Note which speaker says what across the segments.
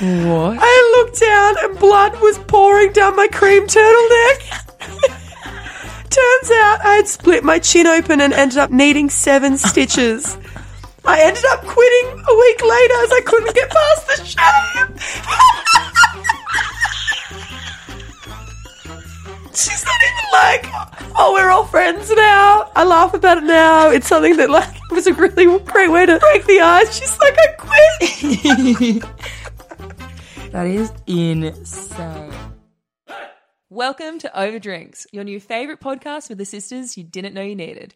Speaker 1: What?
Speaker 2: I looked down and blood was pouring down my cream turtleneck. Turns out I had split my chin open and ended up needing seven stitches. I ended up quitting a week later as I couldn't get past the shame. She's not even like, oh, we're all friends now. I laugh about it now. It's something that like was a really great way to break the ice. She's like, I quit.
Speaker 1: That is insane. Welcome to Overdrinks, your new favorite podcast with the sisters you didn't know you needed.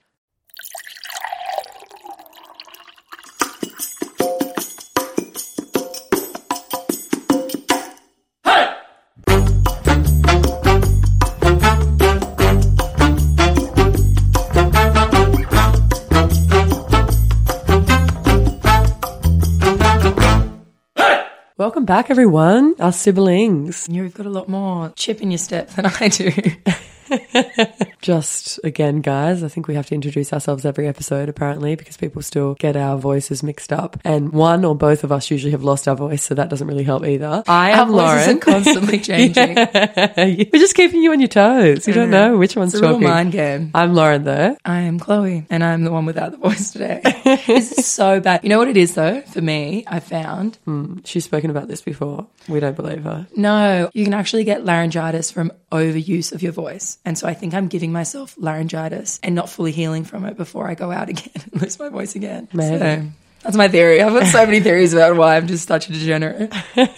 Speaker 2: Welcome back, everyone. Our siblings.
Speaker 1: You've got a lot more chip in your step than I do.
Speaker 2: Just again, guys, I think we have to introduce ourselves every episode, apparently, because people still get our voices mixed up. And one or both of us usually have lost our voice, so that doesn't really help either. I am Lauren.
Speaker 1: constantly changing.
Speaker 2: We're just keeping you on your toes. You don't know which one's
Speaker 1: It's a real
Speaker 2: talking.
Speaker 1: mind game.
Speaker 2: I'm Lauren, though.
Speaker 1: I am Chloe, and I'm the one without the voice today. this is so bad. You know what it is, though, for me, I found?
Speaker 2: Hmm, she's spoken about this before. We don't believe her.
Speaker 1: No, you can actually get laryngitis from overuse of your voice. And so I think I'm giving myself laryngitis and not fully healing from it before I go out again and lose my voice again.
Speaker 2: Maybe.
Speaker 1: So that's my theory. I've got so many theories about why I'm just such a degenerate.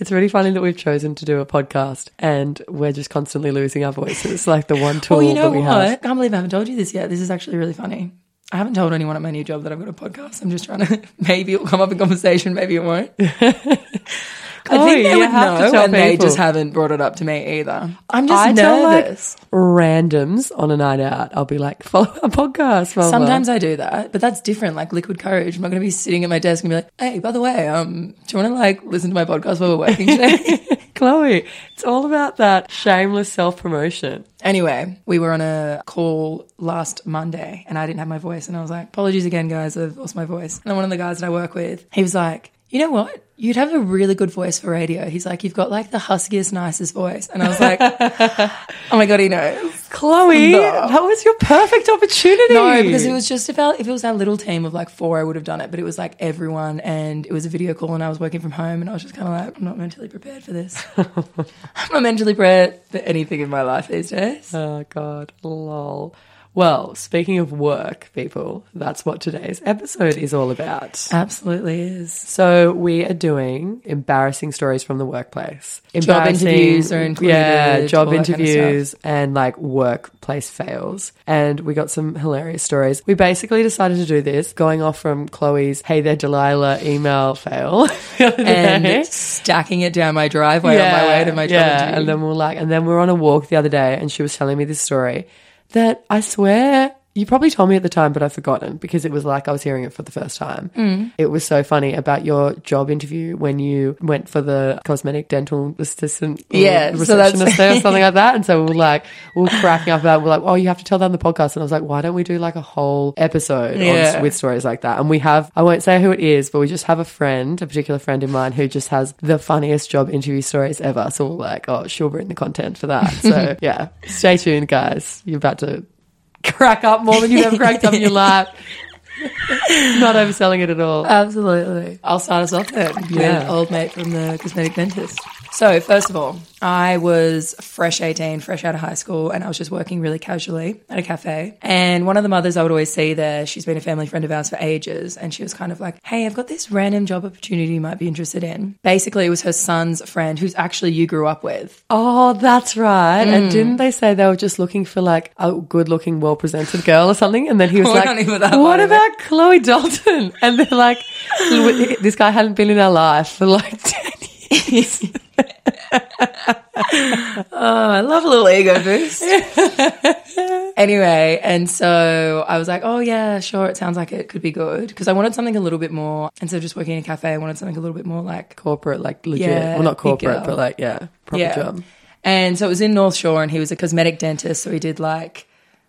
Speaker 2: It's really funny that we've chosen to do a podcast and we're just constantly losing our voices, like the one tool
Speaker 1: Well, you know
Speaker 2: that we
Speaker 1: what?
Speaker 2: have.
Speaker 1: I can't believe I haven't told you this yet. This is actually really funny. I haven't told anyone at my new job that I've got a podcast. I'm just trying to, maybe it'll come up in conversation, maybe it won't. I think they would
Speaker 2: have to
Speaker 1: know,
Speaker 2: tell
Speaker 1: and they just haven't brought it up to me either. I'm just
Speaker 2: I tell like randoms on a night out. I'll be like, follow a podcast. blah.
Speaker 1: Sometimes I do that, but that's different. Like liquid courage. I'm not going to be sitting at my desk and be like, "Hey, by the way, um, do you want to like listen to my podcast while we're working today?"
Speaker 2: Chloe, it's all about that shameless self promotion.
Speaker 1: anyway, we were on a call last Monday, and I didn't have my voice, and I was like, "Apologies again, guys. I've lost my voice." And then one of the guys that I work with, he was like, "You know what? You'd have a really good voice for radio." He's like, "You've got like the huskiest, nicest voice," and I was like, "Oh my god, he knows."
Speaker 2: Chloe,
Speaker 1: No.
Speaker 2: that was your perfect opportunity.
Speaker 1: No, because it was just about if it was our little team of like four, I would have done it. But it was like everyone, and it was a video call, and I was working from home, and I was just kind of like, I'm not mentally prepared for this. I'm not mentally prepared for anything in my life these days.
Speaker 2: Oh, God. Lol. Well, speaking of work, people, that's what today's episode is all about.
Speaker 1: Absolutely is.
Speaker 2: So we are doing embarrassing stories from the workplace.
Speaker 1: Job interviews are included,
Speaker 2: Yeah, job
Speaker 1: that kind of
Speaker 2: interviews and like workplace fails. And we got some hilarious stories. We basically decided to do this going off from Chloe's "Hey there, Delilah" email fail.
Speaker 1: And stacking it down my driveway on my way to my job
Speaker 2: yeah,
Speaker 1: interview.
Speaker 2: and then we're like, and then we we're on a walk the other day, and she was telling me this story that I swear you probably told me at the time, but I've forgotten because it was like I was hearing it for the first time.
Speaker 1: Mm.
Speaker 2: It was so funny about your job interview when you went for the cosmetic dental assistant,
Speaker 1: Yeah, so
Speaker 2: receptionist there or something like that. And so we were like, we were cracking up about, it. we're like, oh, you have to tell that on the podcast. And I was like, why don't we do like a whole episode on- with stories like that? And we have, I won't say who it is, but we just have a friend, a particular friend of mine who just has the funniest job interview stories ever. So we're like, oh, she'll bring the content for that. So yeah, stay tuned, guys. You're about to crack up more than you've ever cracked up in your life. Not overselling it at all.
Speaker 1: Absolutely. I'll start us off then.
Speaker 2: Yeah.
Speaker 1: Old mate from the cosmetic dentist. So, first of all, I was fresh 18, fresh out of high school, and I was just working really casually at a cafe. And one of the mothers I would always see there, she's been a family friend of ours for ages, and she was kind of like, Hey, I've got this random job opportunity you might be interested in. Basically, it was her son's friend who's actually you grew up with.
Speaker 2: Oh, that's right.
Speaker 1: Mm.
Speaker 2: And didn't they say they were just looking for like a good looking, well presented girl or something? And then he was like,
Speaker 1: not even that
Speaker 2: What about Chloe Dalton? And they're like, This guy hadn't been in our life for like 10 years.
Speaker 1: Oh, I love a little ego boost. anyway, and so I was like, oh, yeah, sure, it sounds like it could be good. Because I wanted something a little bit more, instead of just working in a cafe, I wanted something a little bit more like
Speaker 2: Corporate, like legit.
Speaker 1: Yeah,
Speaker 2: well, not corporate, but like, yeah, proper
Speaker 1: yeah.
Speaker 2: job.
Speaker 1: And so it was in North Shore, and he was a cosmetic dentist, so he did like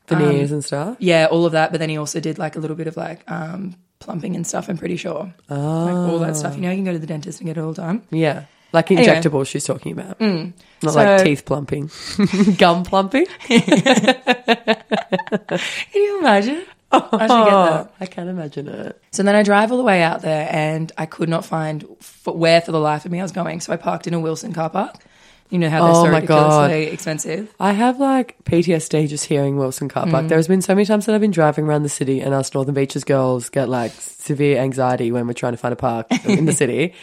Speaker 2: Veneers and stuff.
Speaker 1: yeah, all of that. But then he also did like a little bit of like um, plumping and stuff. I'm pretty sure, oh. like all that stuff. You know, you can go to the dentist and get it all done.
Speaker 2: Yeah. Like
Speaker 1: Anyway. Mm.
Speaker 2: injectable, she's talking about. Not
Speaker 1: So-
Speaker 2: like teeth plumping. Gum plumping?
Speaker 1: Can you imagine? I should get that.
Speaker 2: I can't imagine it.
Speaker 1: So then I drive all the way out there and I could not find f- where for the life of me I was going. So I parked in a Wilson car park. You know how they're
Speaker 2: Oh
Speaker 1: so
Speaker 2: my God.
Speaker 1: ridiculously expensive.
Speaker 2: I have like PTSD just hearing Wilson car
Speaker 1: Mm.
Speaker 2: park. There's been so many times that I've been driving around the city and us Northern Beaches girls get like severe anxiety when we're trying to find a park in the city.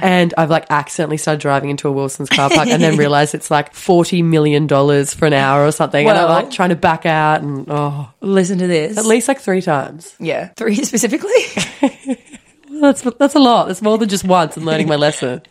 Speaker 2: And I've like accidentally started driving into a Wilson's car park and then realized it's like $40 million for an hour or something. and I'm like trying to back out and oh,
Speaker 1: Listen to this.
Speaker 2: at least like three times.
Speaker 1: Yeah. Three specifically.
Speaker 2: That's, that's a lot. That's more than just once and learning my lesson.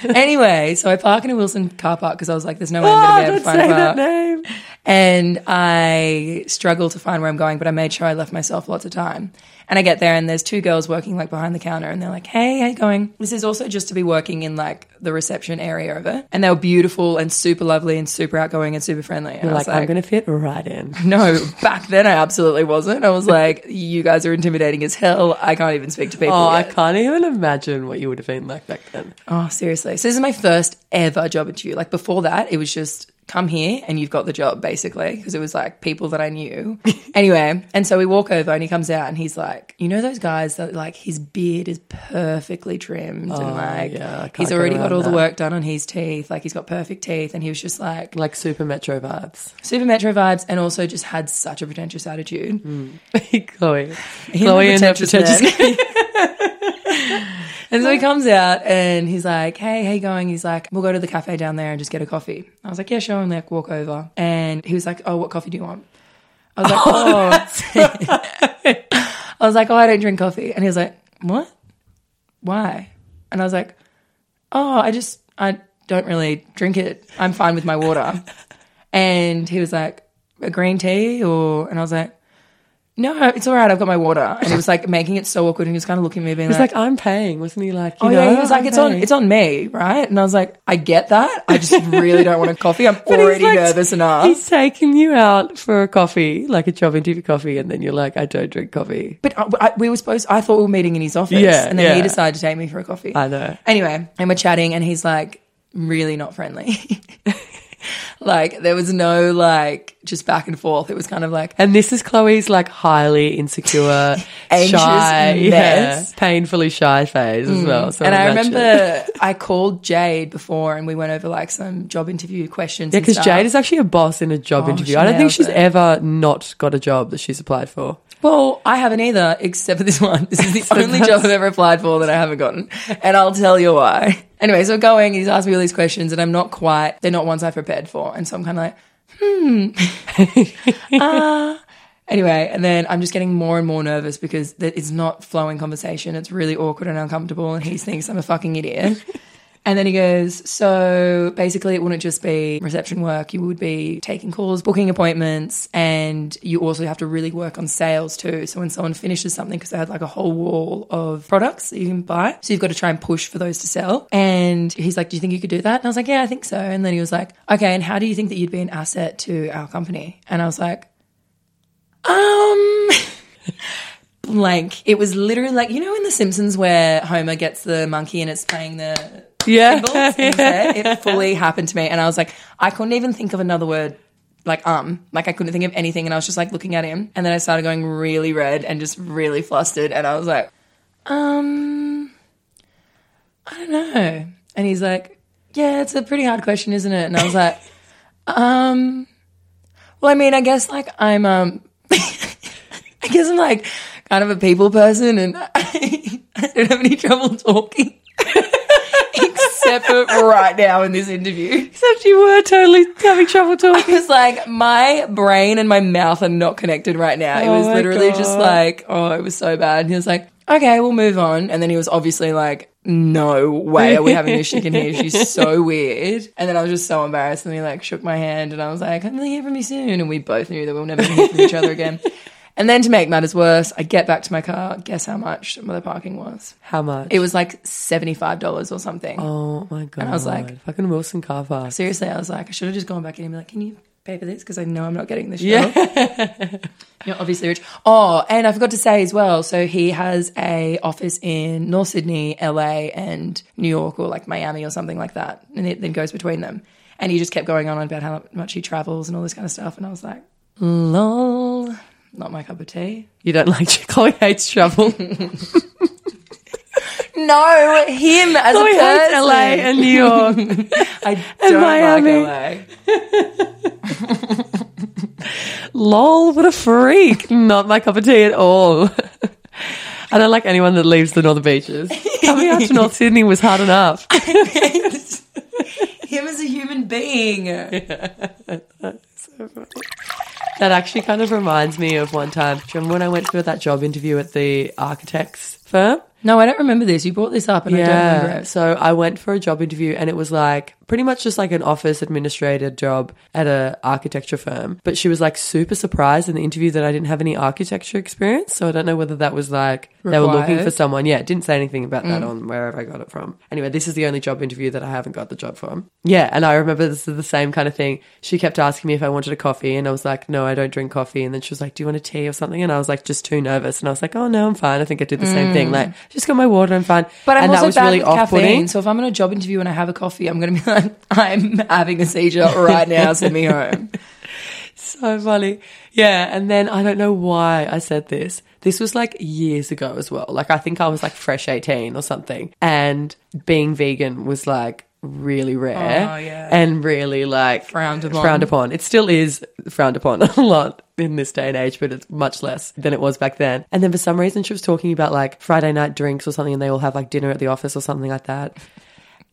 Speaker 1: anyway, so I park in a Wilson car park because I was like, there's no way I'm going to ah, be able to find a
Speaker 2: that
Speaker 1: park.
Speaker 2: name.
Speaker 1: And I struggle to find where I'm going, but I made sure I left myself lots of time. And I get there and there's two girls working like behind the counter and they're like, Hey, how you going? This is also just to be working in like the reception area of it. And they were beautiful and super lovely and super outgoing and super friendly. And
Speaker 2: You're
Speaker 1: I was
Speaker 2: like, I'm going to fit right in.
Speaker 1: no, back then I absolutely wasn't. I was like, you guys are intimidating as hell. I can't even speak to people.
Speaker 2: Oh, I can't even imagine what you would have been like back then.
Speaker 1: Oh, seriously. So this is my first ever job interview. Like before that, it was just come here and you've got the job basically because it was like people that I knew. anyway, and so we walk over and he comes out and he's like, you know those guys that like his beard is perfectly trimmed and oh, like
Speaker 2: Oh, yeah,
Speaker 1: he's already got all the work done on his teeth. Like he's got perfect teeth and he was just like
Speaker 2: Like Super Metro vibes.
Speaker 1: super metro vibes and also just had such a pretentious attitude. Mm.
Speaker 2: Chloe.
Speaker 1: Him
Speaker 2: Chloe
Speaker 1: and
Speaker 2: her
Speaker 1: pretentious
Speaker 2: pretentious.
Speaker 1: And so he comes out and he's like, Hey, how you going? He's like, We'll go to the cafe down there and just get a coffee. I was like, Yeah, sure. And like walk over. And he was like, Oh, what coffee do you want? I was like, Oh, oh. I was like, Oh, I don't drink coffee. And he was like, What? Why? And I was like, Oh, I just I don't really drink it. I'm fine with my water. And he was like, A green tea or and I was like, No, it's all right, I've got my water. And he was like making it so awkward and he was kind of looking at me being
Speaker 2: He was like, I'm paying, wasn't he? Like, oh, you
Speaker 1: Oh
Speaker 2: know,
Speaker 1: yeah, he was like,
Speaker 2: I'm
Speaker 1: it's on,
Speaker 2: paying.
Speaker 1: it's on me, right? And I was like, I get that. I just really don't want a coffee. I'm
Speaker 2: But he's
Speaker 1: already
Speaker 2: like-
Speaker 1: nervous enough.
Speaker 2: He's taking you out for a coffee, like a job interview coffee, and then you're like, I don't drink coffee.
Speaker 1: But I, I- we were supposed. I thought we were meeting in his office,
Speaker 2: Yeah,
Speaker 1: and then he
Speaker 2: yeah.
Speaker 1: decided to take me for a coffee.
Speaker 2: I know.
Speaker 1: Anyway, and we're chatting, and he's like, really not friendly. like there was no like just back and forth. It was kind of like,
Speaker 2: And this is Chloe's like highly insecure,
Speaker 1: Anxious
Speaker 2: shy, yeah, painfully shy phase as mm. well. So
Speaker 1: and I remember I called Jade before, and we went over like some job interview questions.
Speaker 2: Yeah, because. Jade is actually a boss in a job
Speaker 1: Oh,
Speaker 2: interview. I don't think she's
Speaker 1: it.
Speaker 2: ever not got a job that she's applied for.
Speaker 1: Well, I haven't either, except for this one. This is the
Speaker 2: So
Speaker 1: only
Speaker 2: that's-
Speaker 1: job I've ever applied for that I haven't gotten. And I'll tell you why. Anyway, so going, he's asked me all these questions, and I'm not quite, they're not ones I've prepared for. And so I'm kind of like, hmm. uh, anyway, and then I'm just getting more and more nervous because it's not flowing conversation. It's really awkward and uncomfortable, and he thinks I'm a fucking idiot. And then he goes, So basically, it wouldn't just be reception work. You would be taking calls, booking appointments, and you also have to really work on sales too. So when someone finishes something, because they had like a whole wall of products that you can buy, so you've got to try and push for those to sell. And he's like, Do you think you could do that? And I was like, Yeah, I think so. And then he was like, Okay, and how do you think that you'd be an asset to our company? And I was like, Um. blank. It was literally like you know in The Simpsons where Homer gets the monkey and it's playing the
Speaker 2: Yeah.
Speaker 1: cymbals in his head? It fully happened to me, and I was like, I couldn't even think of another word. Like um, like I couldn't think of anything, and I was just like looking at him, and then I started going really red and just really flustered, and I was like, um, I don't know. And he's like, Yeah, it's a pretty hard question, isn't it? And I was like, um, well, I mean, I guess like I'm um, I guess I'm like kind of a people person, and I, I don't have any trouble talking. Right now in this interview.
Speaker 2: Except you were totally having trouble talking.
Speaker 1: was like, my brain and my mouth are not connected right now. It
Speaker 2: Oh
Speaker 1: was
Speaker 2: my
Speaker 1: literally just like, oh, it was so bad. And he was like, okay, we'll move on. And then he was obviously like, no way are we having this chicken here. She's so weird. And then I was just so embarrassed. And he like shook my hand and I was like, I'm going to hear from you soon. And we both knew that we'll never hear from each other again. And then to make matters worse, I get back to my car. Guess how much the parking was?
Speaker 2: How much?
Speaker 1: It was like $75 or something.
Speaker 2: Oh my god!
Speaker 1: And I was like-
Speaker 2: fucking Wilson car park.
Speaker 1: Seriously, I was like, I should have just gone back in and be like, can you pay for this because I know I'm not getting this show. Yeah. You're obviously rich. Oh, and I forgot to say as well. So he has a office in North Sydney, LA, and New York, or like Miami, or something like that, and it then goes between them. And he just kept going on about how much he travels and all this kind of stuff, and I was like, lol, not my cup of tea.
Speaker 2: You don't like Chloe hates travel.
Speaker 1: No, him as
Speaker 2: Chloe
Speaker 1: a
Speaker 2: hates
Speaker 1: person.
Speaker 2: LA and New York.
Speaker 1: I don't
Speaker 2: Miami.
Speaker 1: like LA.
Speaker 2: Lol, what a freak. Not my cup of tea at all. I don't like anyone that leaves the northern beaches. Coming out to North Sydney was hard enough.
Speaker 1: him as a human being.
Speaker 2: That actually kind of reminds me of one time. Do you remember when I went for that job interview at the architects firm?
Speaker 1: No, I don't remember this. You brought this up and I don't remember it.
Speaker 2: So I went for a job interview and it was like pretty much just like an office administrator job at a architecture firm. But she was like super surprised in the interview that I didn't have any architecture experience. So I don't know whether that was like they were looking for someone. Yeah, didn't say anything about that mm. on wherever I got it from. Anyway, this is the only job interview that I haven't got the job from. Yeah, and I remember this is the same kind of thing. She kept asking me if I wanted a coffee and I was like, no, I don't drink coffee. And then she was like, do you want a tea or something? And I was like, just too nervous. And I was like, oh no, I'm fine. I think I did the same thing. Mm. Like, just got my water, I'm fine.
Speaker 1: But I'm
Speaker 2: and
Speaker 1: also
Speaker 2: that was
Speaker 1: bad
Speaker 2: really
Speaker 1: with
Speaker 2: off-putting.
Speaker 1: caffeine. So if I'm on a job interview and I have a coffee, I'm going to be like, I'm having a seizure right now. Send me home.
Speaker 2: So funny. Yeah. And then I don't know why I said this. This was like years ago as well. Like I think I was like fresh 18 or something. And being vegan was like really rare
Speaker 1: Oh, yeah.
Speaker 2: and really like
Speaker 1: Frowned upon.
Speaker 2: Frowned upon. It still is frowned upon a lot in this day and age, but it's much less than it was back then. And then for some reason she was talking about like Friday night drinks or something and they all have like dinner at the office or something like that.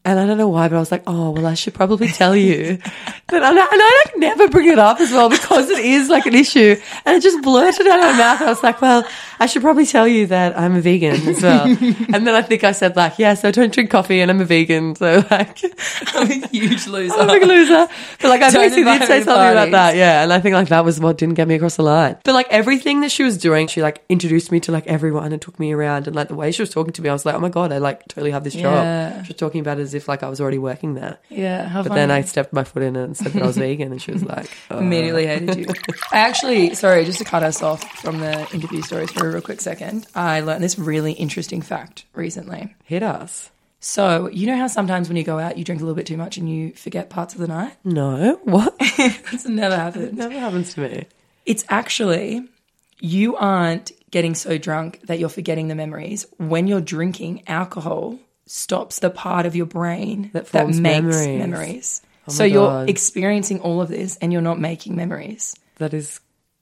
Speaker 2: And I don't know why, but I was like, oh, well, I should probably tell you. But I, and I like never bring it up as well because it is like an issue. And it just blurted out of my mouth. I was like, well, I should probably tell you that I'm a vegan as well. and then I think I said like, yes, I don't drink coffee and I'm a vegan. So like,
Speaker 1: I'm a huge loser.
Speaker 2: I'm a big loser. But like, I
Speaker 1: Don't
Speaker 2: basically did say something about that. Yeah. And I think like that was what didn't get me across the line. But like everything that she was doing, she like introduced me to like everyone and took me around. And like the way she was talking to me, I was like, oh my God, I like totally have this
Speaker 1: Yeah.
Speaker 2: job. She was talking about it as if like I was already working there.
Speaker 1: Yeah, how
Speaker 2: But
Speaker 1: funny.
Speaker 2: then I stepped my foot in and said that I was vegan, and she was like, oh.
Speaker 1: immediately uh. hated you. I actually, sorry, just to cut us off from the interview stories for a real quick second, I learned this really interesting fact recently.
Speaker 2: hit us.
Speaker 1: So, you know how sometimes when you go out, you drink a little bit too much and you forget parts of the night?
Speaker 2: No, what?
Speaker 1: It's never happened.
Speaker 2: Never happens to me.
Speaker 1: It's actually you aren't getting so drunk that you're forgetting the memories. When you're drinking, alcohol stops the part of your brain
Speaker 2: That
Speaker 1: that, makes
Speaker 2: memories. Oh
Speaker 1: memories.
Speaker 2: my
Speaker 1: so you're experiencing all of this and you're not making memories.
Speaker 2: That is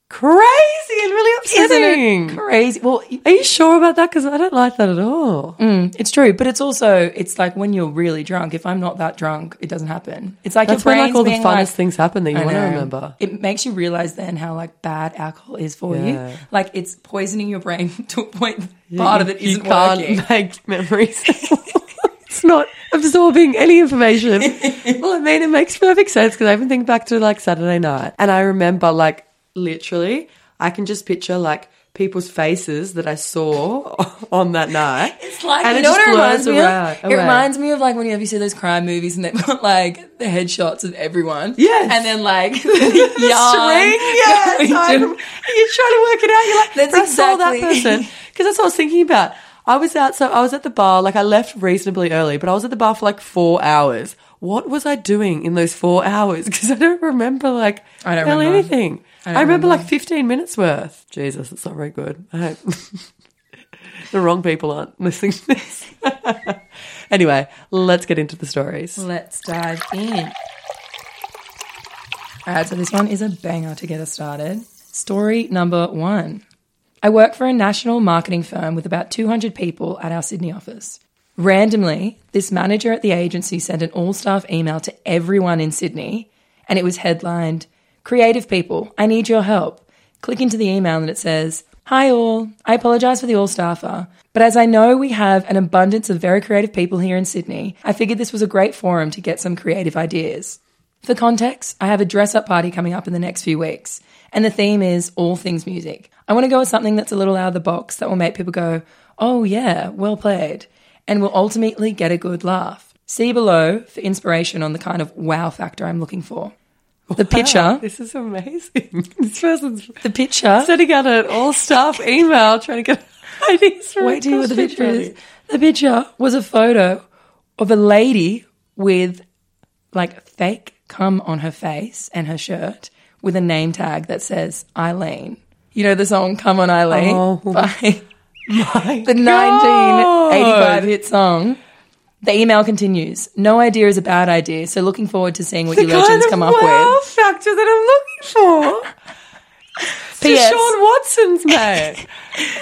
Speaker 2: crazy and really upsetting.
Speaker 1: Isn't it crazy? Well,
Speaker 2: Are you sure about that? Because I don't like that at all.
Speaker 1: Mm, it's true, but it's also it's like when you're really drunk. If I'm not that drunk, it doesn't happen. It's like
Speaker 2: That's
Speaker 1: your
Speaker 2: when like all the funnest
Speaker 1: like,
Speaker 2: things happen that you want to remember.
Speaker 1: It makes you realize then how like bad alcohol is for
Speaker 2: Yeah.
Speaker 1: you. Like it's poisoning your brain to a point. Part of it
Speaker 2: you
Speaker 1: isn't
Speaker 2: can't
Speaker 1: working.
Speaker 2: make memories. it's not absorbing any information. well, I mean, it makes perfect sense because I even think back to like Saturday night, and I remember like literally, I can just picture like people's faces that I saw on that night.
Speaker 1: It's like
Speaker 2: And
Speaker 1: you
Speaker 2: it
Speaker 1: know what it reminds me
Speaker 2: around-
Speaker 1: of? It
Speaker 2: away.
Speaker 1: reminds me of like when you ever see those crime movies and they've got like the headshots of everyone.
Speaker 2: Yes.
Speaker 1: And then like the yarn
Speaker 2: string, so you're trying to work it out. You're like,
Speaker 1: That's
Speaker 2: I saw that person because that's what I was thinking about. I was out, so I was at the bar. Like I left reasonably early, but I was at the bar for like four hours. What was I doing in those four hours? Because I don't remember like
Speaker 1: I don't
Speaker 2: barely
Speaker 1: remember.
Speaker 2: anything.
Speaker 1: I
Speaker 2: I, remember,
Speaker 1: remember.
Speaker 2: like 15 minutes worth. Jesus, it's not very good. I hope the wrong people aren't listening to this. anyway, let's get into the stories.
Speaker 1: Let's dive in. All right, so this one is a banger to get us started. Story number one. I work for a national marketing firm with about 200 people at our Sydney office. Randomly, this manager at the agency sent an all staff email to everyone in Sydney, and it was headlined Creative people, I need your help. Click into the email and it says, Hi all, I apologise for the all staffer, but as I know we have an abundance of very creative people here in Sydney, I figured this was a great forum to get some creative ideas. For context, I have a dress up party coming up in the next few weeks, and the theme is all things music. I want to go with something that's a little out of the box that will make people go, oh yeah, well played, and will ultimately get a good laugh. See below for inspiration on the kind of wow factor I'm looking for. The picture,
Speaker 2: This is amazing. This person's
Speaker 1: the picture.
Speaker 2: sending out an all staff email trying to get ideas for
Speaker 1: Wait till you what the picture is. The picture was a photo of a lady with like fake cum on her face and her shirt with a name tag that says Eileen. You know the song "Come On Eileen"
Speaker 2: Oh.
Speaker 1: by the 1985 hit song. The email continues. No idea is a bad idea, so looking forward to seeing what you legends come up
Speaker 2: wow
Speaker 1: with.
Speaker 2: factor that I'm looking for.
Speaker 1: P.S.
Speaker 2: Sean Watson's mate.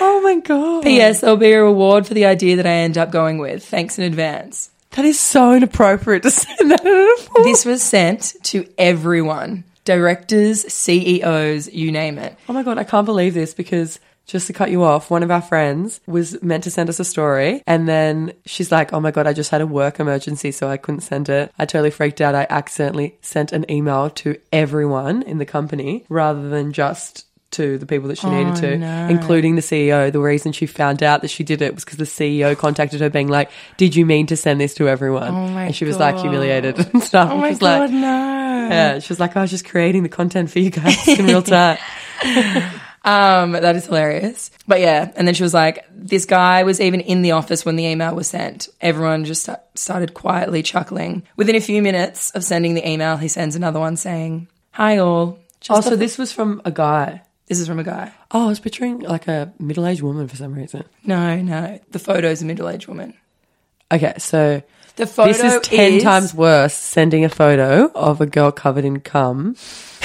Speaker 2: oh my god.
Speaker 1: P.S. There'll be a reward for the idea that I end up going with. Thanks in advance.
Speaker 2: That is so inappropriate to send that in a.
Speaker 1: This was sent to everyone directors, CEOs, you name it.
Speaker 2: Oh my god, I can't believe this because just to cut you off, one of our friends was meant to send us a story and then she's like, Oh my god, I just had a work emergency so I couldn't send it. I totally freaked out. I accidentally sent an email to everyone in the company rather than just to the people that she needed to,
Speaker 1: no.
Speaker 2: including the CEO. The reason she found out that she did it was because the CEO contacted her being like, Did you mean to send this to everyone?
Speaker 1: Oh
Speaker 2: and she was like humiliated and stuff.
Speaker 1: Oh my
Speaker 2: like,
Speaker 1: god, no.
Speaker 2: yeah, she was like, I was just creating the content for you guys in real time.
Speaker 1: Um, that is hilarious. But yeah, and then she was like, this guy was even in the office when the email was sent. Everyone just sta- started quietly chuckling. Within a few minutes of sending the email, he sends another one saying, Hi all. Just
Speaker 2: Oh, so this was from a guy.
Speaker 1: This is from a guy.
Speaker 2: Oh, I was picturing like a middle aged woman for some reason.
Speaker 1: No, no. The photo's a middle aged woman.
Speaker 2: Okay, so
Speaker 1: The photo
Speaker 2: this is 10 times worse sending a photo of a girl covered in cum.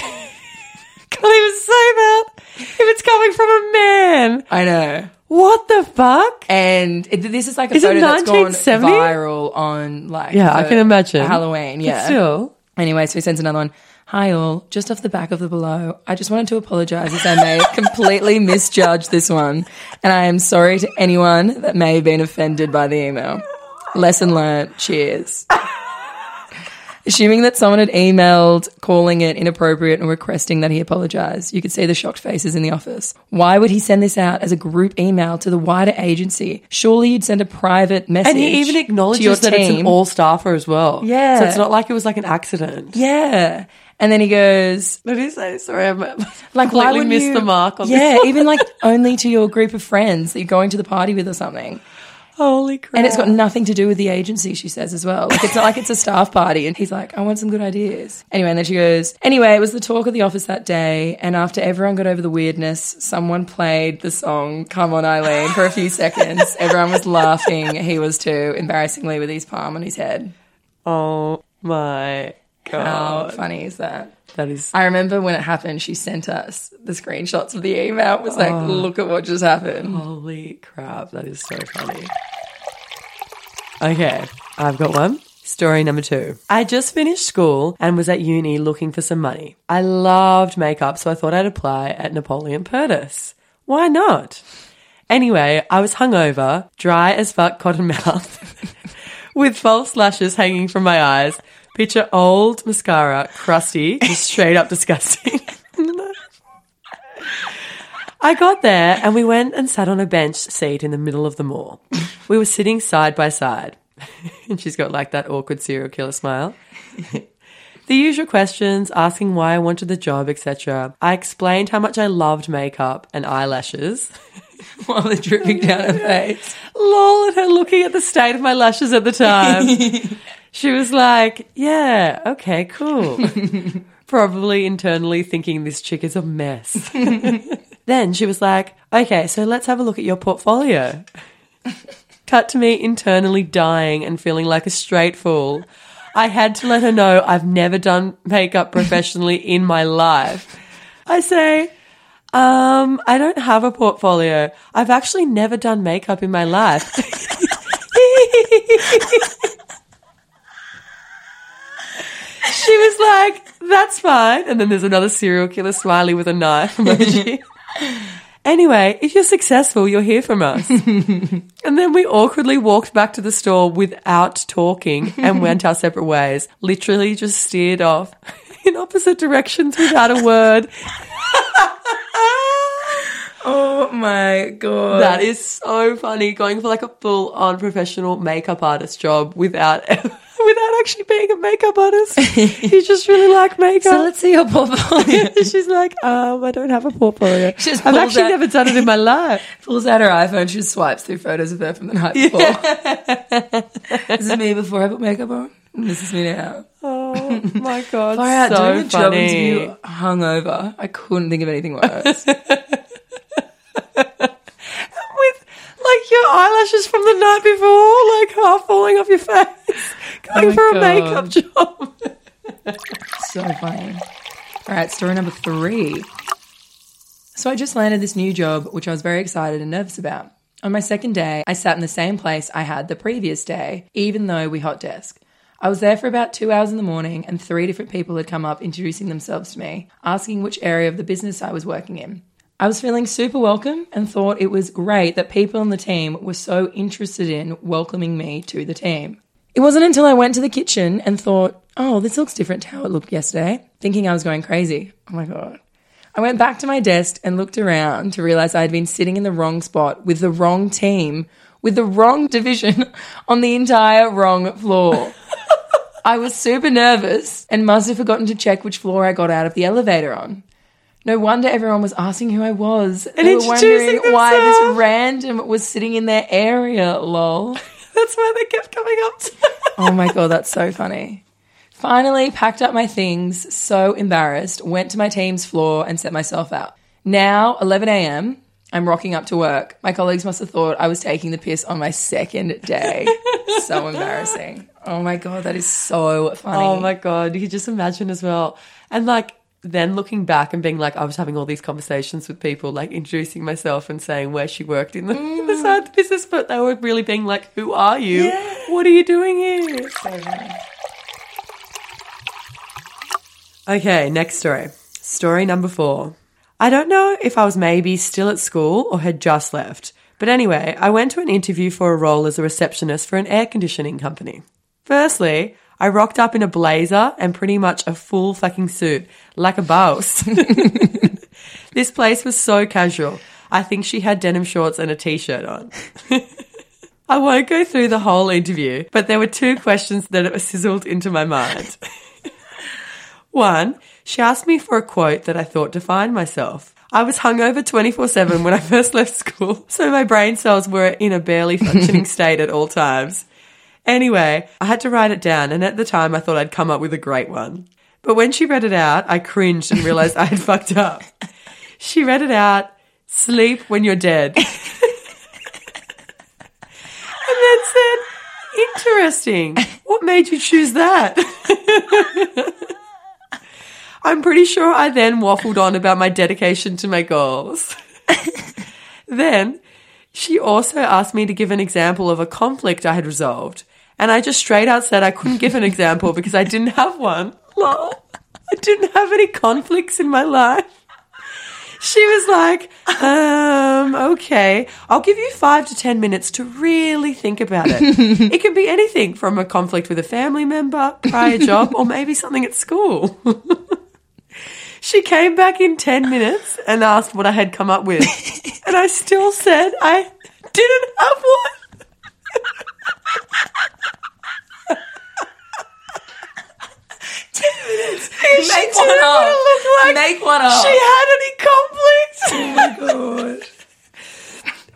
Speaker 2: Can't even say that if it's coming from a man.
Speaker 1: I know.
Speaker 2: What the fuck?
Speaker 1: And it, this is like a
Speaker 2: Is it
Speaker 1: photo that's gone
Speaker 2: 1970?
Speaker 1: viral on like
Speaker 2: Yeah, I can imagine.
Speaker 1: Halloween.
Speaker 2: But
Speaker 1: Yeah.
Speaker 2: still.
Speaker 1: Anyway, so he sends another one. Hi all, just off the back of the below, I just wanted to apologise as I may have completely misjudged this one, and I am sorry to anyone that may have been offended by the email. Lesson learned. Cheers. Assuming that someone had emailed calling it inappropriate and requesting that he apologise, you could see the shocked faces in the office. Why would he send this out as a group email to the wider agency? Surely you'd send a private message.
Speaker 2: And he even acknowledges that it's an all staffer as well.
Speaker 1: Yeah.
Speaker 2: So it's not like it was like an accident.
Speaker 1: Yeah. And then he goes,
Speaker 2: What is say? Sorry, I'm
Speaker 1: like,
Speaker 2: completely
Speaker 1: why would
Speaker 2: missed
Speaker 1: you,
Speaker 2: the mark on
Speaker 1: Yeah, even like only to your group of friends that you're going to the party with or something.
Speaker 2: Holy crap.
Speaker 1: And it's got nothing to do with the agency, she says as well. Like, it's not like it's a staff party. And he's like, I want some good ideas. Anyway, and then she goes, Anyway, it was the talk of the office that day. And after everyone got over the weirdness, someone played the song Come On Eileen for a few seconds. Everyone was laughing. He was too, embarrassingly, with his palm on his head.
Speaker 2: Oh my
Speaker 1: How funny is that?
Speaker 2: That is
Speaker 1: I remember when it happened, she sent us the screenshots of the email. It was like, oh. look at what just happened.
Speaker 2: holy crap. That is so funny. Okay, I've got one. Story number two. I just finished school and was at uni looking for some money. I loved makeup, so I thought I'd apply at Napoleon Perdis. Why not? Anyway, I was hungover, dry as fuck cotton mouth, with false lashes hanging from my eyes. Picture old mascara, crusty, just straight up disgusting. I got there and we went and sat on a bench seat in the middle of the mall. We were sitting side by side. and she's got like that awkward serial killer smile. the usual questions, asking why I wanted the job, etc. I explained how much I loved makeup and eyelashes.
Speaker 1: While they're dripping down her face.
Speaker 2: Lol, at her looking at the state of my lashes at the time. she was like, yeah, okay, cool. Probably internally thinking this chick is a mess. then she was like, okay, so let's have a look at your portfolio. Cut to me internally dying and feeling like a straight fool. I had to let her know I've never done makeup professionally in my life. I say, um, I don't have a portfolio. I've actually never done makeup in my life. she was like, that's fine. And then there's another serial killer smiley with a knife emoji. anyway, if you're successful, you'll hear from us. and then we awkwardly walked back to the store without talking and went our separate ways. Literally just steered off in opposite directions without a word.
Speaker 1: Oh my god.
Speaker 2: That is so funny. Going for like a full on professional makeup artist job without without actually being a makeup artist. you just really like makeup.
Speaker 1: so let's see your portfolio.
Speaker 2: She's like, um, I don't have a portfolio. I've actually
Speaker 1: out-
Speaker 2: never done it in my life.
Speaker 1: Pulls out her iPhone, she just swipes through photos of her from the night before. this is me before I put makeup on. This is me now.
Speaker 2: Oh my god,
Speaker 1: Far out,
Speaker 2: so
Speaker 1: doing a job
Speaker 2: funny.
Speaker 1: interview hungover. I couldn't think of anything worse.
Speaker 2: With like your eyelashes from the night before, like half falling off your face, oh going
Speaker 1: my
Speaker 2: for a makeup job.
Speaker 1: so funny. All right, story number three. So I just landed this new job, which I was very excited and nervous about. On my second day, I sat in the same place I had the previous day, even though we hot desk. I was there for about two hours in the morning, and three different people had come up introducing themselves to me, asking which area of the business I was working in. I was feeling super welcome and thought it was great that people on the team were so interested in welcoming me to the team. It wasn't until I went to the kitchen and thought, oh, this looks different to how it looked yesterday, thinking I was going crazy. Oh my God. I went back to my desk and looked around to realize I had been sitting in the wrong spot with the wrong team, with the wrong division on the entire wrong floor. I was super nervous and must have forgotten to check which floor I got out of the elevator on. No wonder everyone was asking who I was. And they were wondering why this random was sitting in their area, lol.
Speaker 2: That's why they kept coming up
Speaker 1: Oh my god, that's so funny. Finally, packed up my things, so embarrassed, went to my team's floor and set myself out. Now, 11 a.m., I'm rocking up to work. My colleagues must have thought I was taking the piss on my second day. so embarrassing. Oh my god, that is so funny.
Speaker 2: Oh my god, you could just imagine as well. And like then looking back and being like, I was having all these conversations with people, like introducing myself and saying where she worked in the, the mm. side of the business, but they were really being like, Who are you? What are you doing here?
Speaker 1: So.
Speaker 2: Okay, next story. Story number four. I don't know if I was maybe still at school or had just left, but anyway, I went to an interview for a role as a receptionist for an air conditioning company. Firstly, I rocked up in a blazer and pretty much a full fucking suit, like a boss. this place was so casual. I think she had denim shorts and a t shirt on. I won't go through the whole interview, but there were two questions that sizzled into my mind. One, she asked me for a quote that I thought defined myself. I was hungover 24 7 when I first left school, so my brain cells were in a barely functioning state at all times. Anyway, I had to write it down, and at the time I thought I'd come up with a great one. But when she read it out, I cringed and realized I had fucked up. She read it out sleep when you're dead. and then said, Interesting. What made you choose that? I'm pretty sure I then waffled on about my dedication to my goals. then she also asked me to give an example of a conflict I had resolved. And I just straight out said I couldn't give an example because I didn't have one. Lol. I didn't have any conflicts in my life. She was like, um, okay, I'll give you five to 10 minutes to really think about it. it can be anything from a conflict with a family member, prior job, or maybe something at school. she came back in 10 minutes and asked what I had come up with. And I still said I didn't have one.
Speaker 1: Make
Speaker 2: She
Speaker 1: one up.
Speaker 2: look like
Speaker 1: Make one up.
Speaker 2: She had any conflicts.
Speaker 1: Oh my god.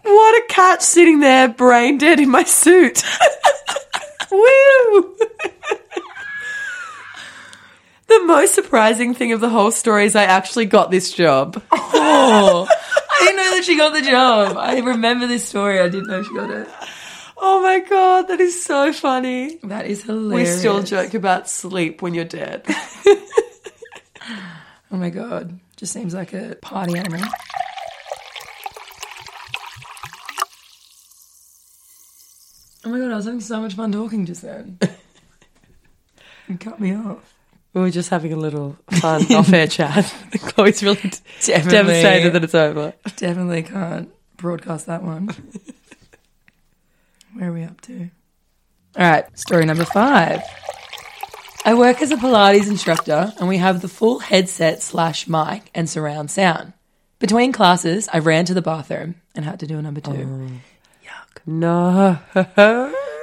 Speaker 2: What a catch sitting there, brain dead in my suit. Woo! the most surprising thing of the whole story is I actually got this job.
Speaker 1: Oh, I didn't know that she got the job. I remember this story. I didn't know she got it.
Speaker 2: Oh my god, that is so funny.
Speaker 1: That is hilarious.
Speaker 2: We still joke about sleep when you're dead.
Speaker 1: Oh my god, just seems like a party animal. Oh my god, I was having so much fun talking just then. You cut me off.
Speaker 2: We were just having a little fun off-air chat. Chloe's really devastated that it's over.
Speaker 1: Definitely can't broadcast that one. Where are we up to? All right, story number five. I work as a Pilates instructor and we have the full headset slash mic and surround sound. Between classes, I ran to the bathroom and had to do a number two. Oh. Yuck.
Speaker 2: No.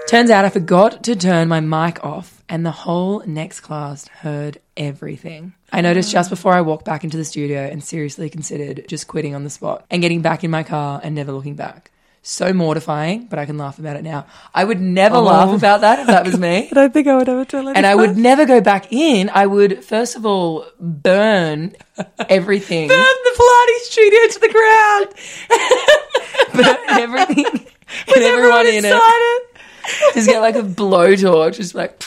Speaker 1: Turns out I forgot to turn my mic off, and the whole next class heard everything. I noticed just before I walked back into the studio and seriously considered just quitting on the spot and getting back in my car and never looking back. So mortifying, but I can laugh about it now. I would never oh. laugh about that if that was me.
Speaker 2: I don't think I would ever tell anyone.
Speaker 1: And I would never go back in. I would, first of all, burn everything.
Speaker 2: burn the Pilates studio to the ground.
Speaker 1: burn everything. and everyone in it. Just get like a blowtorch, just like.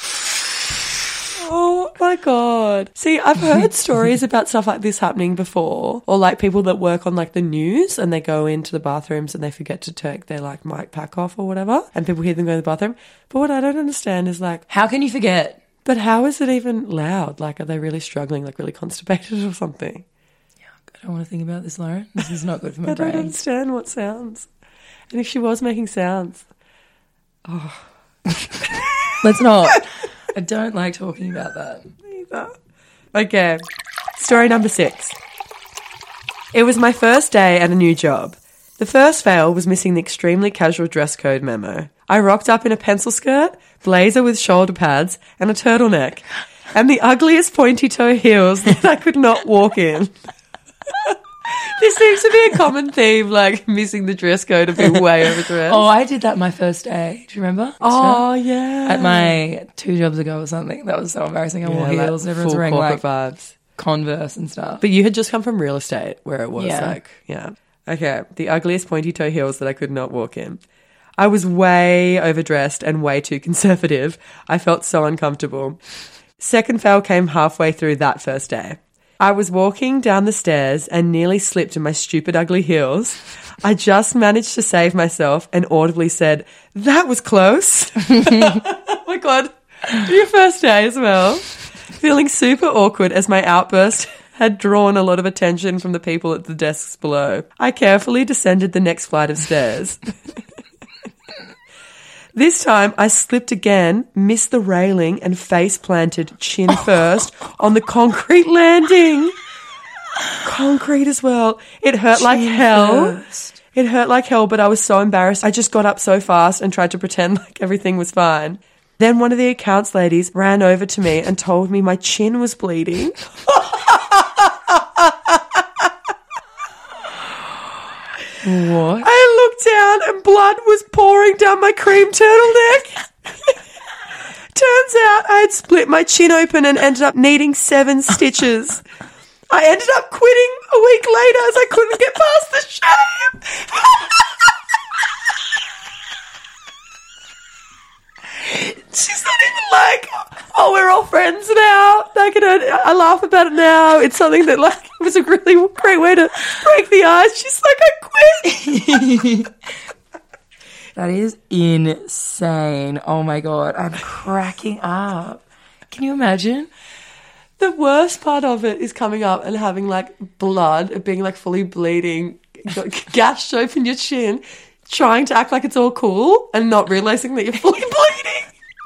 Speaker 2: Oh my god. See, I've heard stories about stuff like this happening before. Or like people that work on like the news and they go into the bathrooms and they forget to take their like mic pack off or whatever. And people hear them go to the bathroom. But what I don't understand is like,
Speaker 1: How can you forget?
Speaker 2: but how is it even loud? Like, are they really struggling, like really constipated or something?
Speaker 1: Yeah, I don't want to think about this, Lauren. This is not good for
Speaker 2: I
Speaker 1: my
Speaker 2: don't
Speaker 1: brain.
Speaker 2: understand what sounds. And if she was making sounds, oh.
Speaker 1: Let's not. I don't like talking about that.
Speaker 2: Okay. Story number six. It was my first day at a new job. The first fail was missing the extremely casual dress code memo. I rocked up in a pencil skirt, blazer with shoulder pads, and a turtleneck, and the ugliest pointy toe heels that I could not walk in. this seems to be a common theme, like missing the dress code and being way overdressed.
Speaker 1: Oh, I did that my first day. Do you remember?
Speaker 2: Oh, yeah.
Speaker 1: At my two jobs ago or something. That was so embarrassing. I wore
Speaker 2: Yeah, like
Speaker 1: heels and everyone's
Speaker 2: full
Speaker 1: wearing like
Speaker 2: corporate vibes.
Speaker 1: Converse and stuff.
Speaker 2: But you had just come from real estate where it was
Speaker 1: Yeah.
Speaker 2: like, yeah. Okay, the ugliest pointy toe heels that I could not walk in. I was way overdressed and way too conservative. I felt so uncomfortable. Second fail came halfway through that first day. I was walking down the stairs and nearly slipped in my stupid ugly heels. I just managed to save myself and audibly said, That was close. oh my god. Your first day as well. Feeling super awkward as my outburst had drawn a lot of attention from the people at the desks below. I carefully descended the next flight of stairs. This time I slipped again, missed the railing, and face planted chin first on the concrete landing. Concrete as well. It hurt like hell.
Speaker 1: first.
Speaker 2: It hurt like hell, but I was so embarrassed. I just got up so fast and tried to pretend like everything was fine. Then one of the accounts ladies ran over to me and told me my chin was bleeding.
Speaker 1: What?
Speaker 2: Down and blood was pouring down my cream turtleneck. Turns out I had split my chin open and ended up needing seven stitches. I ended up quitting a week later as I couldn't get past the shame. She's not even like, oh, we're all friends now. I can, I laugh about it now. It's something that like was a really great way to break the ice. She's like, I quit.
Speaker 1: That is insane. Oh my god, I'm cracking up. Can you imagine?
Speaker 2: The worst part of it is coming up and having like blood, it being like fully bleeding, gashed open your chin, trying to act like it's all cool and not realizing that you're fully bleeding.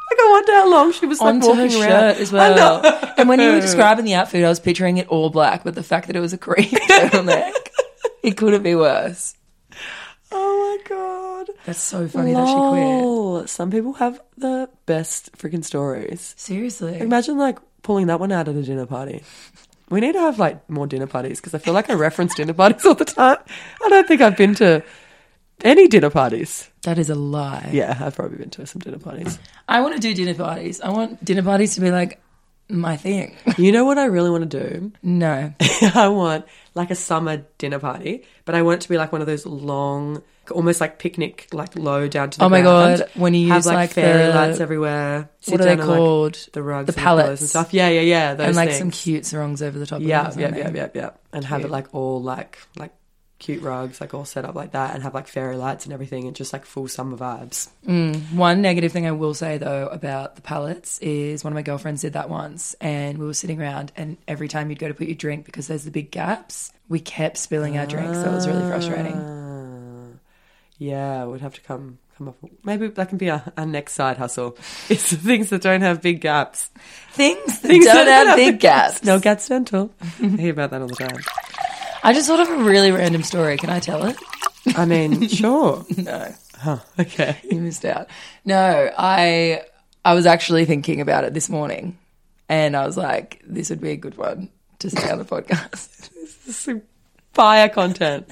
Speaker 2: Like I wonder how long she was like
Speaker 1: Onto her
Speaker 2: walking
Speaker 1: shirt
Speaker 2: around
Speaker 1: as
Speaker 2: I know.
Speaker 1: well. And when you were describing the outfit, I was picturing it all black, but the fact that it was a cream turtleneck, it couldn't be worse.
Speaker 2: Oh my god.
Speaker 1: That's so funny that she quit.
Speaker 2: Lol. Some people have the best freaking stories.
Speaker 1: Seriously.
Speaker 2: Imagine like pulling that one out at a dinner party. We need to have like more dinner parties because I feel like I reference dinner parties all the time. I don't think I've been to any dinner parties.
Speaker 1: That is a lie.
Speaker 2: Yeah, I've probably been to some dinner parties.
Speaker 1: I want to do dinner parties. I want dinner parties to be like my thing.
Speaker 2: You know what I really want to do?
Speaker 1: No.
Speaker 2: I want like a summer dinner party, but I want it to be like one of those long, almost like picnic, like low down to the ground.
Speaker 1: Oh my
Speaker 2: ground.
Speaker 1: God, when you
Speaker 2: have
Speaker 1: use,
Speaker 2: like,
Speaker 1: like,
Speaker 2: fairy
Speaker 1: the-
Speaker 2: lights everywhere.
Speaker 1: What are they
Speaker 2: on, like,
Speaker 1: called?
Speaker 2: the rugs,
Speaker 1: The pallets.
Speaker 2: and stuff. Yeah, yeah, yeah. Those
Speaker 1: and like
Speaker 2: things.
Speaker 1: some cute songs over the top
Speaker 2: Yeah,
Speaker 1: of it. or
Speaker 2: yeah, yeah, yeah, yeah. And have it like all like like cute rugs, like all set up like that, and have like fairy lights and everything, and just like full summer vibes.
Speaker 1: One negative thing I will say though about the pallets is one of my girlfriends did that once, and we were sitting around, and every time you'd go to put your drink because there's the big gaps, we kept spilling our drinks. So it was really frustrating.
Speaker 2: Ah, yeah, we'd have to come come up. Maybe that can be our, our next side hustle. It's the things that don't have big gaps.
Speaker 1: Things that
Speaker 2: Things
Speaker 1: don't
Speaker 2: that
Speaker 1: have big gaps.
Speaker 2: No gaps dental. I hear about that all the time.
Speaker 1: I just thought of a really random story. Can I tell it?
Speaker 2: I mean, sure.
Speaker 1: No,
Speaker 2: Huh, okay.
Speaker 1: you missed out. No, I I was actually thinking about it this morning, and I was like, this would be a good one to say on the podcast.
Speaker 2: This is fire content.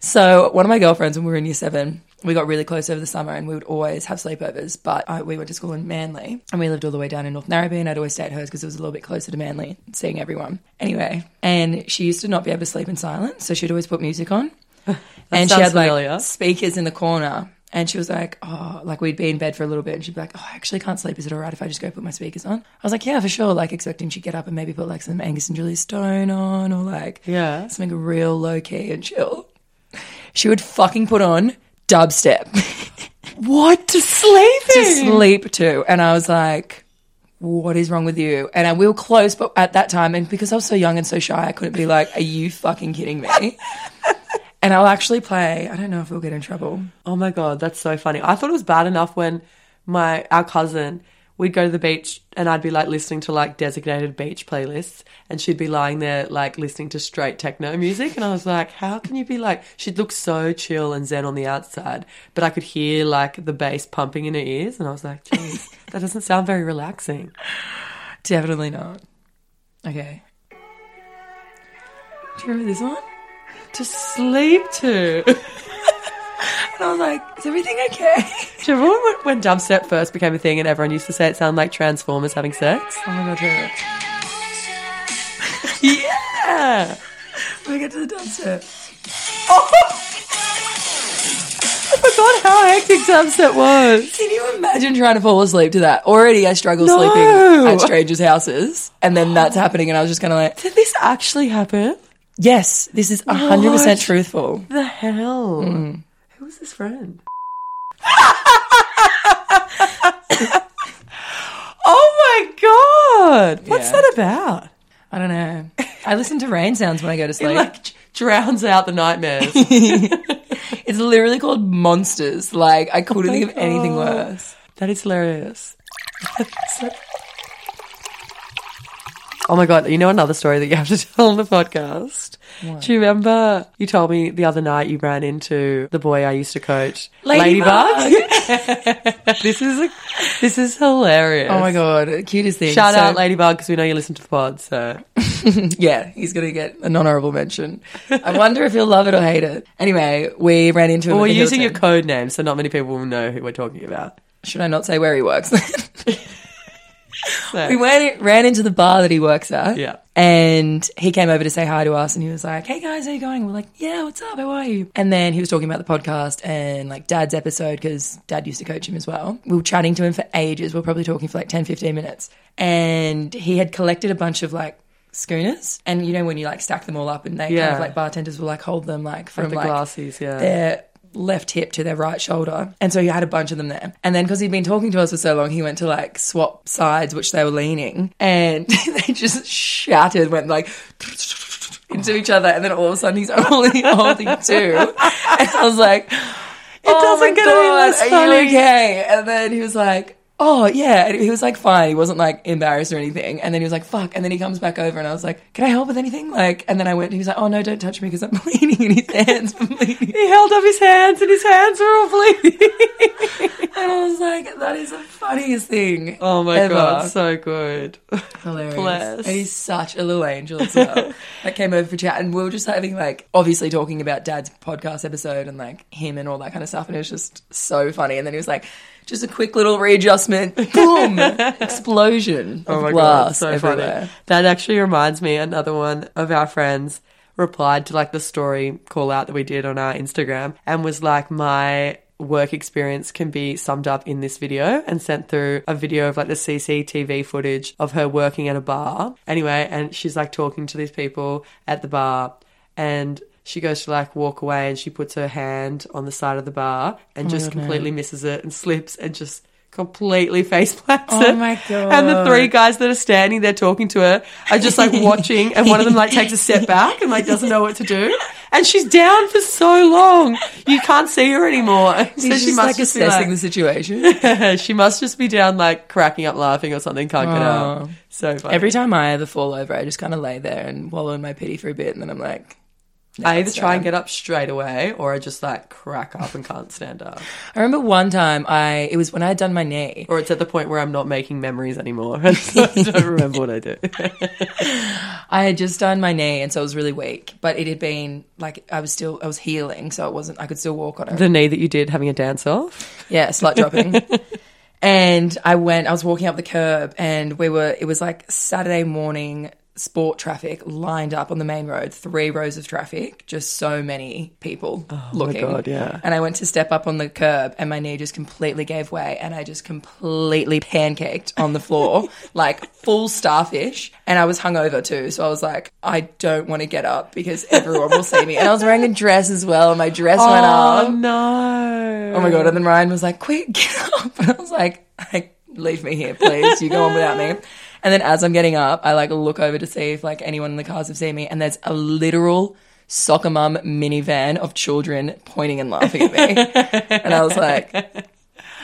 Speaker 1: So one of my girlfriends, when we were in year seven, we got really close over the summer, and we would always have sleepovers. But I, we went to school in Manly, and we lived all the way down in North Narrabeen. and I'd always stay at hers because it was a little bit closer to Manly, seeing everyone. Anyway, and she used to not be able to sleep in silence, so she'd always put music on, and she had like
Speaker 2: familiar.
Speaker 1: speakers in the corner. And she was like, oh, like we'd be in bed for a little bit, and she'd be like, oh, I actually can't sleep. Is it all right if I just go put my speakers on? I was like, yeah, for sure. Like expecting she'd get up and maybe put like some Angus and Julia Stone on, or like
Speaker 2: Yeah.
Speaker 1: something real low key and chill. She would fucking put on dubstep
Speaker 2: What to sleep
Speaker 1: to sleep to. And I was like, what is wrong with you? And I, we were close, but at that time, and because I was so young and so shy, I couldn't be like, are you fucking kidding me? and I'll actually play, I don't know if we'll get in trouble.
Speaker 2: Oh my god, that's so funny. I thought it was bad enough when my our cousin we'd go to the beach and I'd be like listening to like designated beach playlists and she'd be lying there like listening to straight techno music and I was like, how can you be like she'd look so chill and zen on the outside, but I could hear like the bass pumping in her ears and I was like, geez, that doesn't sound very relaxing.
Speaker 1: Definitely not. Okay. Do you remember this one?
Speaker 2: To sleep to.
Speaker 1: And I was like, is everything okay?
Speaker 2: Do you remember when, dubstep first became a thing and everyone used to say it sounded like Transformers having sex?
Speaker 1: Oh my god.
Speaker 2: Yeah.
Speaker 1: We get to the dubstep. Oh!
Speaker 2: I forgot how hectic dubstep was.
Speaker 1: Can you imagine trying to fall asleep to that? Already I struggle
Speaker 2: No.
Speaker 1: sleeping at strangers' houses. And then that's happening and I was just kind of like,
Speaker 2: Did this actually happen?
Speaker 1: yes, this is 100%
Speaker 2: What?
Speaker 1: truthful.
Speaker 2: The hell? Mm. Who was this friend? oh my god! What's
Speaker 1: Yeah.
Speaker 2: that about?
Speaker 1: I don't know. I listen to rain sounds when I go to
Speaker 2: It
Speaker 1: sleep.
Speaker 2: like drowns out the nightmares.
Speaker 1: it's literally called Monsters. Like, I oh couldn't
Speaker 2: my
Speaker 1: think of anything worse.
Speaker 2: that is hilarious. Oh my god! You know another story that you have to tell on the podcast. Do you remember you told me the other night you ran into the boy I used to coach,
Speaker 1: Ladybug.
Speaker 2: this is a, this is hilarious.
Speaker 1: Oh my god, cutest thing.
Speaker 2: Shout
Speaker 1: So-
Speaker 2: out Ladybug because we know you listen to the pod. So
Speaker 1: Yeah, he's gonna get an honourable mention. I wonder if he'll love it or hate it. Anyway, we ran into him.
Speaker 2: Well, we're using your code name, so not many people will know who we're talking about.
Speaker 1: Should I not say where he works?
Speaker 2: So,
Speaker 1: we went, ran into the bar that he works at.
Speaker 2: Yeah.
Speaker 1: And he came over to say hi to us and he was like, Hey guys, how you going? We're like, Yeah, what's up? How are you? And then he was talking about the podcast and like dad's episode because dad used to coach him as well. We were chatting to him for ages. We are probably talking for like 10, 15 minutes. And he had collected a bunch of like schooners. And you know, when you like stack them all up and they kind of like bartenders will like hold them like from
Speaker 2: like the
Speaker 1: like
Speaker 2: glassies, yeah.
Speaker 1: their left hip to their right shoulder. And so he had a bunch of them there. And then because he'd been talking to us for so long, he went to like swap sides, which they were leaning, and they just shattered, went like into each other. And then all of a sudden he's only holding two. And I was like, it
Speaker 2: doesn't oh get any less
Speaker 1: Are you okay? And then he was like, Oh yeah, and he was like fine. He wasn't like embarrassed or anything. And then he was like, "Fuck!" And then he comes back over, and I was like, "Can I help with anything?" Like, and then I went. He was like, "Oh no, don't touch me because I'm bleeding," and his hands were bleeding.
Speaker 2: He held up his hands, and his hands were all bleeding.
Speaker 1: And I was like, that is the funniest thing.
Speaker 2: oh my
Speaker 1: ever.
Speaker 2: god, so good.
Speaker 1: Hilarious.
Speaker 2: Bless.
Speaker 1: And he's such a little angel as well. that came over for chat and we were just having like obviously talking about dad's podcast episode and like him and all that kind of stuff and it was just so funny. And then he was like, just a quick little readjustment. Boom. Explosion oh of
Speaker 2: Oh my
Speaker 1: glass
Speaker 2: god, so
Speaker 1: everywhere.
Speaker 2: funny. That actually reminds me another one of our friends replied to like the story call out that we did on our Instagram and was like my work experience can be summed up in this video and sent through a video of like the CCTV footage of her working at a bar. Anyway, and she's like talking to these people at the bar and she goes to like walk away and she puts her hand on the side of the bar and oh just
Speaker 1: God, no.
Speaker 2: completely misses it and slips and just completely face plants
Speaker 1: Oh
Speaker 2: it.
Speaker 1: my
Speaker 2: And the three guys that are standing there talking to her are just like watching and one of them like takes a step back and like doesn't know what to do. and she's down for so long. You can't see her anymore. So she must
Speaker 1: like
Speaker 2: just be
Speaker 1: assessing
Speaker 2: like-
Speaker 1: the situation.
Speaker 2: she must just be down like cracking up laughing or something. Can't get up.
Speaker 1: Oh.
Speaker 2: So funny.
Speaker 1: Every time I ever fall over, I just kind of lay there and wallow in my pity for a bit, and then I'm like,
Speaker 2: I either try and get up straight away or I just like crack up and can't stand up.
Speaker 1: I remember one time I it was when I had done my knee.
Speaker 2: Or it's at the point where I'm not making memories anymore. I don't remember what I do.
Speaker 1: I had just done my knee, and so I was really weak. But it had been like I was still I was healing, so it wasn't. I could still walk on it.
Speaker 2: the knee that you did having a dance off.
Speaker 1: Yeah, slut dropping. and I went, I was walking up the curb and we were, it was like Saturday morning sport traffic lined up on the main road, three rows of traffic, just so many people oh looking.
Speaker 2: God, yeah.
Speaker 1: And I went to step up on the curb and my knee just completely gave way and I just completely pancaked on the floor, like full starfish. And I was hungover too. So I was like, I don't want to get up because everyone will see me. And I was wearing a dress as well and my dress went oh, up.
Speaker 2: Oh no.
Speaker 1: Oh my god! And then Ryan was like, "Quick, get up!" And I was like, like, "Leave me here, please. You go on without me." And then as I'm getting up, I like look over to see if like anyone in the cars have seen me, and there's a literal soccer mum minivan of children pointing and laughing at me, and I was like,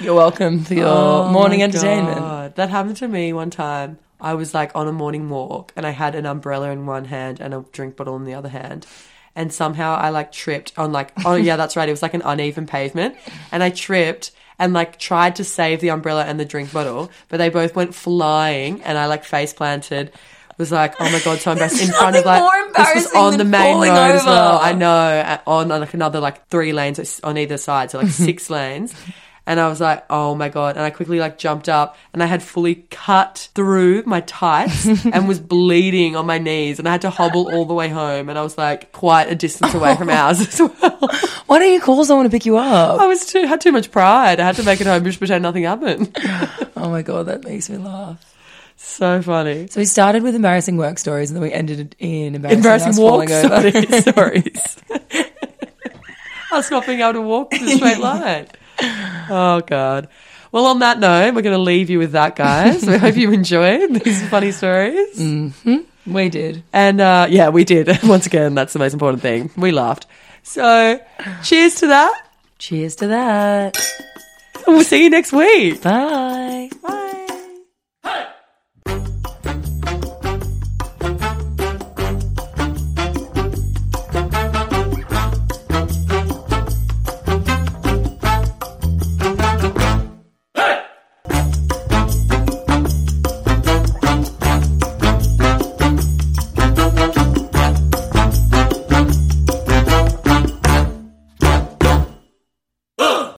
Speaker 1: "You're welcome for your
Speaker 2: Oh
Speaker 1: morning entertainment."
Speaker 2: God. That happened to me one time. I was like on a morning walk and I had an umbrella in one hand and a drink bottle in the other hand. And somehow I like tripped on like, oh yeah, that's right. It was like an uneven pavement. And I tripped and like tried to save the umbrella and the drink bottle, but they both went flying and I like face planted. Was like, oh my god, so embarrassed in front of like
Speaker 1: more
Speaker 2: this was on the main road
Speaker 1: falling
Speaker 2: as well.
Speaker 1: over.
Speaker 2: I know, uh, on like another like three lanes on either side, so like six lanes. And I was like, oh my God. And I quickly like jumped up and I had fully cut through my tights and was bleeding on my knees. And I had to hobble all the way home. And I was like quite a distance away from ours as well.
Speaker 1: Why don't you call someone to pick you up?
Speaker 2: I was too, had too much pride. I had to make it home just pretend nothing happened.
Speaker 1: Oh my god, that makes me laugh.
Speaker 2: So funny.
Speaker 1: So we started with embarrassing work stories, and then we ended in embarrassing,
Speaker 2: Embarrassing walk stories. stories. Us not being able to walk in a straight line. Oh God. Well, on that note, we're going to leave you with that, guys. we hope you enjoyed these funny stories.
Speaker 1: We did.
Speaker 2: And uh, yeah, we did. Once again, that's the most important thing. We laughed. So, cheers to that.
Speaker 1: Cheers to that.
Speaker 2: And we'll see you next week.
Speaker 1: Bye.
Speaker 2: Bye.